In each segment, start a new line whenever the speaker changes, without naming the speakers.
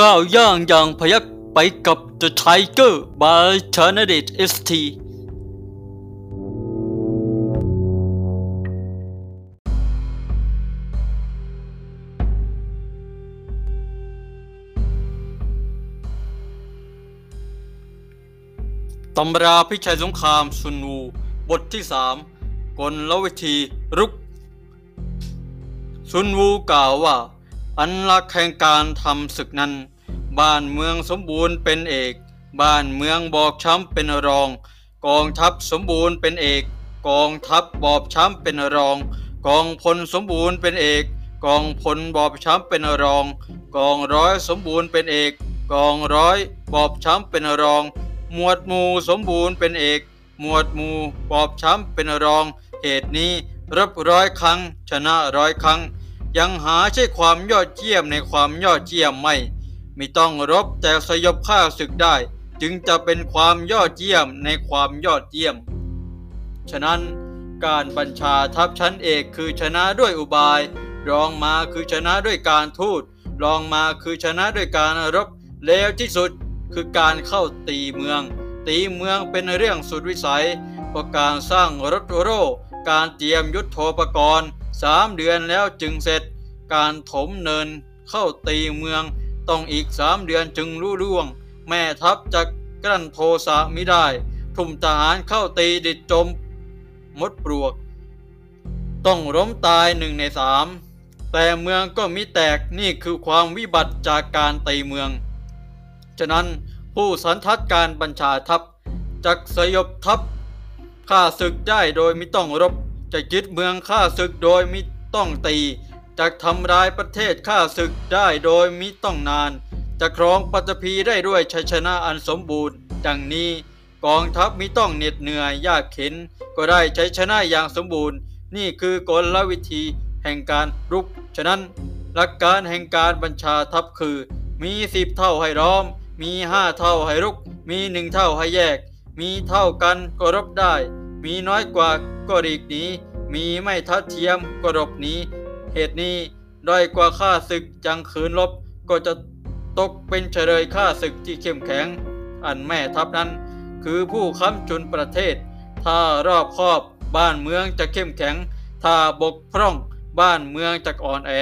ก้าวย่างอย่างพยักไปกับ The Tiger by c h a n a d i t ST ตำราพิชัยสงครามซุนวูบทที่สามกลวิธีรุก ซุนวูกล่าวว่า อันลักแห่งการทำศึกนั้น บ้านเมืองสมบูรณ์เป็นเอก บ้านเมืองบอบช้ำเป็นรอง กองทัพสมบูรณ์เป็นเอก กองทัพบอบช้ำเป็นรอง กองพลสมบูรณ์เป็นเอก กองพลบอบช้ำเป็นรอง กองร้อยสมบูรณ์เป็นเอก กองร้อยบอบช้ำเป็นรอง หมวดหมู่สมบูรณ์เป็นเอก หมวดหมู่บอบช้ำเป็นรอง เหตุนี้รบร้อยครั้ง ชนะร้อยครั้ง ยังหาใช่ความยอดเยี่ยมในความยอดเยี่ยมไม่ ไม่ต้องรบแต่สยบข้าศึกได้ จึงจะเป็นความยอดเยี่ยมในความยอดเยี่ยม ฉะนั้นการบัญชาทัพชั้นเอกคือชนะด้วยอุบาย รองมาคือชนะด้วยการทูตรองมาคือชนะด้วยการรบเลวที่สุดคือการเข้าตีเมือง ตีเมืองเป็นเรื่องสุดวิสัยเพราะการสร้างรถโร่ การเตรียมยุทธโธปกรณ์ สามเดือนแล้วจึงเสร็จ การถมเนินเข้าตีเมือง ต้องอีกสามเดือนจึงรู้ล่วง แม่ทัพจะกลั้นโทสะมิได้ ทุ่มทหารเข้าตีดิดจม มดปลวก ต้องล้มตายหนึ่งในสามแต่เมืองก็มิแตกนี่คือความวิบัติจากการตีเมือง ฉะนั้นผู้สันทัดการบัญชาทัพจักสยบทัพข้าศึกได้โดยไม่ต้องรบ จะยึดเมืองข้าศึกโดยม่ต้องตีจะทำลายประเทศข้าศึกได้โดยมิต้องนาน จะครองปัตภีได้ด้วยชัยชนะอันสมบูรณ์ ดังนี้กองทัพมิต้องเหน็ดเหนื่อยยากเข็น ก็ได้ชัยชนะอย่างสมบูรณ์ นี่คือกลวิธีแห่งการรุก ฉะนั้นหลักการแห่งการบัญชาทัพคือ มีสิบเท่าให้ล้อม มีห้าเท่าให้รุก มีหนึ่งเท่าให้แยก มีเท่ากันก็รบได้ มีน้อยกว่าก็รีกหนี มีไม่ทัดเทียมกรบนี้ เหตุนี้ด้อยกว่าข้าศึกจังขืนลบก็จะตกเป็นเฉลยข้าศึกที่เข้มแข็ง อันแม่ทัพนั้น คือผู้ค้ำจุนประเทศ ถ้ารอบคอบบ้านเมืองจะเข้มแข็ง ถ้าบกพร่องบ้านเมืองจะอ่อนแอ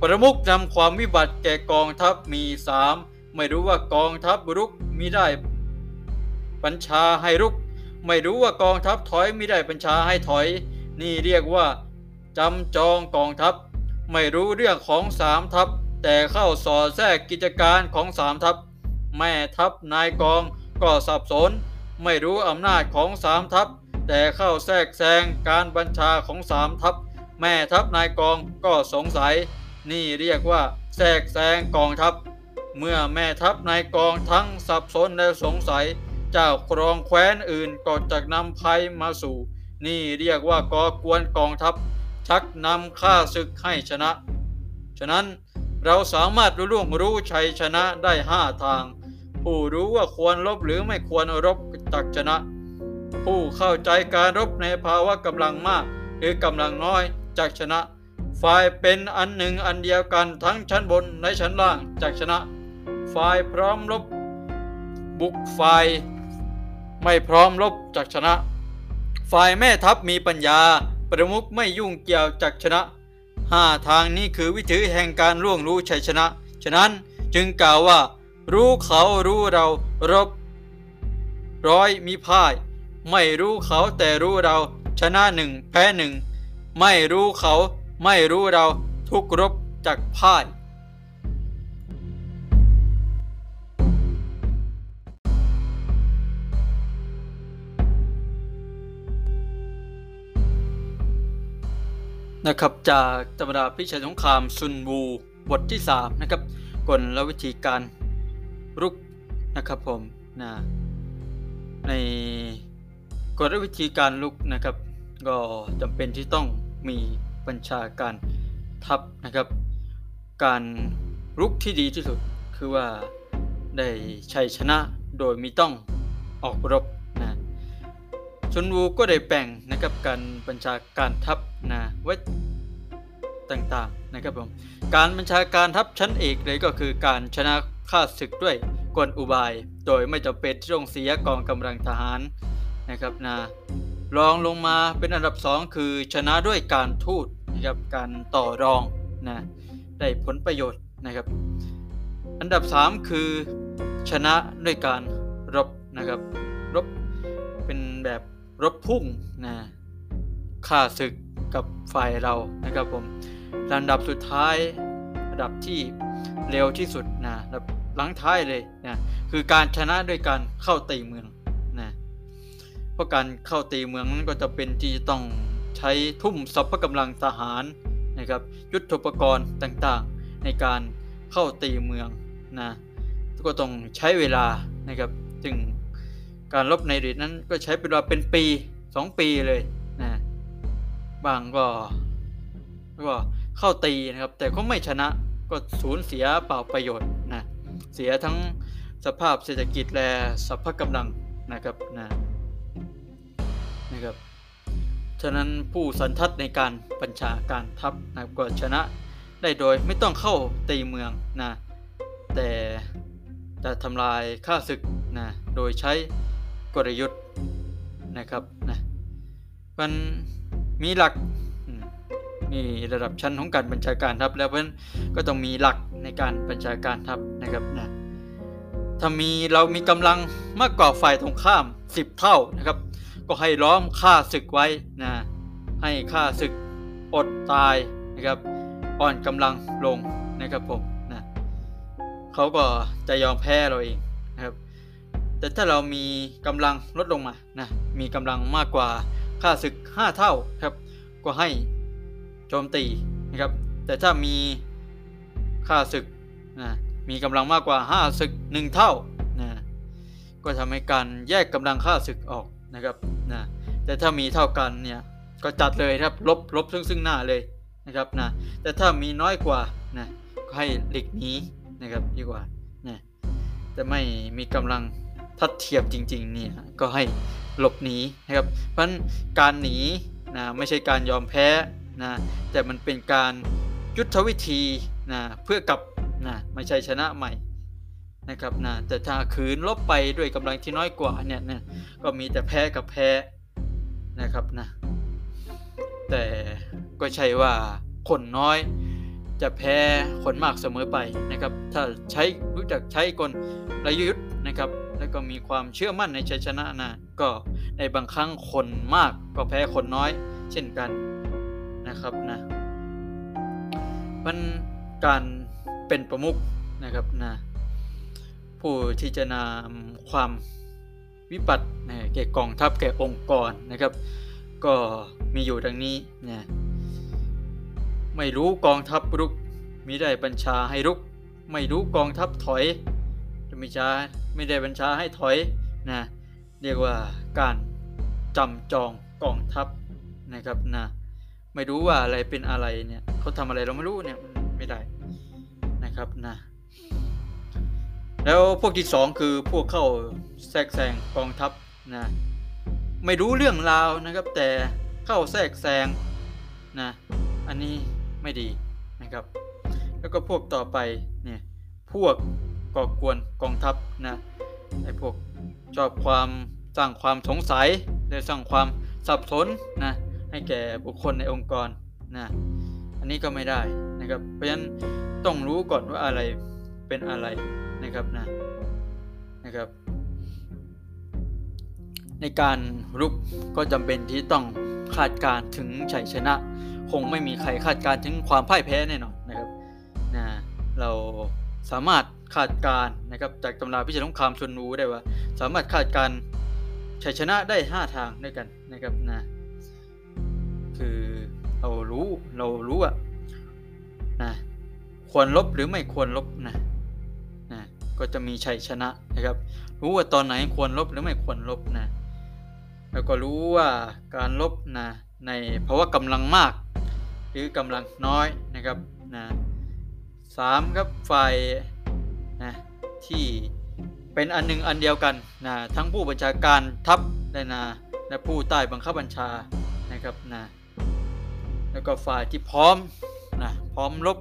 ประมุขนำความวิบัติแก่กองทัพมีสามไม่รู้ว่ากองทัพรุกมิได้บัญชาให้รุก ไม่รู้ว่ากองทัพถอยมิได้บัญชาให้ถอย นี่เรียกว่าจำจองกองทัพ ไม่รู้เรื่องของสามทัพ แต่เข้าสอดแทรกกิจการของสามทัพ แม่ทัพนายกองก็สับสน ไม่รู้อำนาจของสามทัพ แต่เข้าแทรกแซงการบัญชาของสามทัพ แม่ทัพนายกองก็สงสัย นี่เรียกว่าแทรกแซงกองทัพ เมื่อแม่ทัพนายกองทั้งสับสนและสงสัย เจ้าครองแคว้นอื่นก็จะนำภัยมาสู่ นี่เรียกว่าก่อกวนกองทัพ ชักนำข้าศึกให้ชนะ ฉะนั้นเราสามารถรู้ล่วงรู้ชัยชนะได้ห้าทาง ผู้รู้ว่าควรรบหรือไม่ควรรบจักชนะ ผู้เข้าใจการรบในภาวะกำลังมาก หรือกำลังน้อยจักชนะ ฝ่ายเป็นอันหนึ่งอันเดียวกันทั้งชั้นบนและชั้นล่างจักชนะ ฝ่ายพร้อมรบบุกฝ่ายไม่พร้อมรบจักชนะ ฝ่ายแม่ทัพมีปัญญา ประมุขไม่ยุ่งเกี่ยวจักชนะห้าทางนี้คือวิถีแห่งการล่วงรู้ชัยชนะ ฉะนั้นจึงกล่าวว่า รู้เขารู้เรารบ ร้อยมีพ่าย ไม่รู้เขาแต่รู้เรา ชนะหนึ่งแพ้หนึ่งไม่รู้เขา ไม่รู้เราทุกรบจักพ่าย นะครับจากตำราพิชัยสงครามซุนวูบทที่3นะครับกลและวิธีการรุกนะครับผมนะในกลและวิธีการลุกนะครับ ก็จำเป็นที่ต้องมีบัญชาการทัพนะครับ การรุกที่ดีที่สุดคือว่าได้ชัยชนะโดยม่ต้องออกรบ นะชุนวูก็ได้แบ่งนะครับการบัญชาการทัพนะไว้ต่างๆนะครับผมการบัญชาการทัพชั้นเอกเลยก็คือการชนะข้าศึกด้วยกลอุบาย โดยไม่จำเป็นที่ต้องเสียกองกำลังทหารนะครับนะรองลงมาเป็นอันดับ 2 คือชนะด้วยการทูตนะครับการต่อรองนะได้ผลประโยชน์นะครับ อันดับ 3 คือชนะด้วยการรบนะครับ รบเป็นแบบ รบพุ่งนะฆ่าศึกกับฝ่ายเรานะครับผมลำดับสุดท้ายอันดับที่เร็วที่สุดนะแบบหลังท้ายเลยนะคือการชนะด้วยการเข้าตีเมืองนะเพราะการเข้าตีเมืองนั้นก็จะเป็นที่จะต้องใช้ทุ่มทรัพย์กำลังทหารนะครับยุทธปกรณ์ต่างๆ ในการเข้าตีเมืองนะก็ต้องใช้เวลานะครับจึง การรบในอดีตนั้นก็ใช้เวลาเป็นปี 2 ปีเลยนะบางก็ก็เข้าตีนะครับ แต่ก็ไม่ชนะก็สูญเสียเปล่าประโยชน์นะเสียทั้งสภาพเศรษฐกิจและสภาพกำลังนะครับนะนะครับฉะนั้นผู้สันทัดในการบัญชาการทัพนะก็ชนะได้โดยไม่ต้องเข้าตีเมืองนะแต่จะทำลายข้าศึกนะโดยใช้ กลยุทธ์นะครับนะมันมีหลักมีระดับชั้นของการบัญชาการทัพแล้วเพราะนั้นก็ต้องมีหลักในการบัญชาการทัพนะครับนะถ้ามีเรามีกำลังมากกว่าฝ่ายตรงข้าม 10 เท่านะครับ ก็ให้ล้อมฆ่าศึกไว้นะให้ฆ่าศึกอดตายนะครับอ่อนกำลังลงนะครับผมนะเขาก็จะยอมแพ้เราเอง แต่ถ้าเรามีกำลังลดลงมานะมีกำลังมากกว่าค่าศึก 5 เท่าครับ ก็ให้โจมตีนะครับ แต่ถ้ามีค่าศึกนะมีกำลังมากกว่า5ศึก 1 เท่านะก็ทำให้การแยกกำลังค่าศึกออกนะครับนะแต่ถ้ามีเท่ากันเนี่ยก็จัดเลยครับลบลบซึ่งซึ่งหน้าเลยนะครับนะแต่ถ้ามีน้อยกว่านะก็ให้หลีกหนีนะครับดีกว่านะแต่ไม่มีกำลัง ทัดเทียมจริงๆเนี่ยก็ให้หลบหนีนะครับ เพราะการหนีนะไม่ใช่การยอมแพ้นะแต่มันเป็นการยุทธวิธีนะเพื่อกลับนะไม่ใช่ชนะใหม่นะครับนะแต่ถ้าขืนลบไปด้วยกำลังที่น้อยกว่าเนี่ยนะก็มีแต่แพ้กับแพ้นะครับนะแต่ก็ใช่ว่าคนน้อยจะแพ้คนมากเสมอไปนะครับ ถ้าใช้รู้จักใช้กลยุทธ์นะครับ แล้วก็มีความเชื่อมั่นในชัยชนะนะก็ในบางครั้งคนมากก็แพ้คนน้อย เช่นกันนะครับนะมันการเป็นประมุขนะครับนะผู้ที่จะนำความวิบัติแก่กองทัพแก่องค์กรนะครับ ก็มีอยู่ดังนี้นะไม่รู้กองทัพรุกมิได้บัญชาให้รุก ไม่รู้กองทัพถอย จะมีชาไม่ได้บัญชาให้ถอยนะเรียกว่าการจำจองกองทัพนะครับนะไม่รู้ว่าอะไรเป็นอะไรเนี่ยเขาทำอะไรเราไม่รู้เนี่ยไม่ได้นะครับนะแล้วพวกที่สองคือพวกเข้าแทรกแซงกองทัพนะไม่รู้เรื่องราวนะครับ แต่เข้าแทรกแซงนะอันนี้ไม่ดีนะครับ แล้วก็พวกต่อไปเนี่ยพวก ก่อกวนกองทัพนะไอ้พวกชอบความสร้างความสงสัยและสร้างความสับสนนะให้แก่บุคคลในองค์กรนะอันนี้ก็ไม่ได้นะครับเพราะฉะนั้นต้องรู้ก่อนว่าอะไรเป็นอะไรนะครับนะนะครับ ในการรุกก็จำเป็นที่ต้องคาดการถึงชัยชนะ คงไม่มีใครคาดการถึงความพ่ายแพ้แน่นอนนะครับนะเราสามารถ คาดการนะครับจากตำราพิชิตสงครามชนวูได้ว่า สามารถคาดการชัยชนะได้ 5 ทางด้วยกันนะครับนะคือเรารู้เรารู้อะนะควรลบหรือไม่ควรลบนะนะก็จะมีชัยชนะนะครับ รู้ว่าตอนไหนควรลบหรือไม่ควรลบนะแล้วก็รู้ว่าการลบนะในภาวะกำลังมาก หรือกำลังน้อยนะครับนะสามครับฝ่าย ที่เป็นอันหนึ่งอันเดียวกันนะทั้งผู้บัญชาการทัพและนะและผู้ใต้บังคับบัญชานะครับนะแล้วก็ฝ่ายที่พร้อมนะพร้อมรบ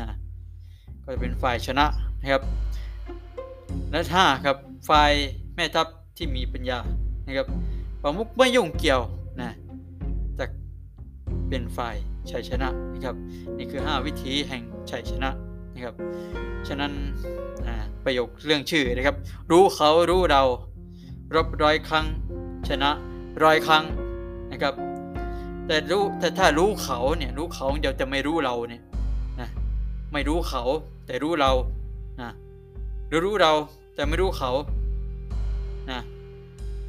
นะก็จะเป็นฝ่ายชนะนะครับและห้าครับฝ่ายแม่ทัพที่มีปัญญานะครับประมุขไม่ยุ่งเกี่ยวนะจะเป็นฝ่ายชัยชนะนะครับนี่คือ 5 วิธีแห่งชัยชนะ นะครับ ฉะนั้นประโยคเรื่องชื่อนะครับ รู้เขารู้เรา รบร้อยครั้ง ชนะร้อยครั้งนะครับ แต่รู้แต่ถ้ารู้เขาเนี่ยรู้เขาเดี๋ยวจะไม่รู้เราเนี่ยนะไม่รู้เขาแต่รู้เรานะหรือรู้เราแต่ไม่รู้เขานะ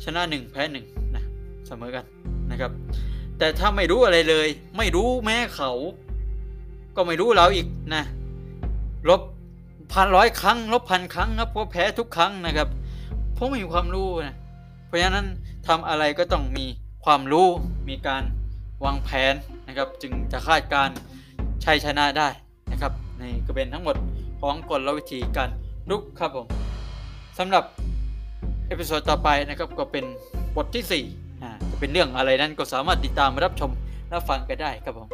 ชนะหนึ่งแพ้หนึ่งนะเสมอกันนะครับ แต่ถ้าไม่รู้อะไรเลย ไม่รู้แม้เขา ก็ไม่รู้เราอีกนะ ลบพันร้อยครั้งลบพันครั้งครับเพราะแพ้ทุกครั้งนะครับเพราะไม่มีความรู้นะเพราะฉะนั้นทำอะไรก็ต้องมีความรู้มีการวางแผนนะครับ จึงจะคาดการชัยชนะได้นะครับในี่ก็เป็นทั้งหมดของกลวิธีการลุกครับผมสำหรับเอพิโซดต่อไปนะครับก็เป็นบทที่4อ่าจะเป็นเรื่องอะไรนั้นก็สามารถติดตามรับชมและฟังกันได้ครับผม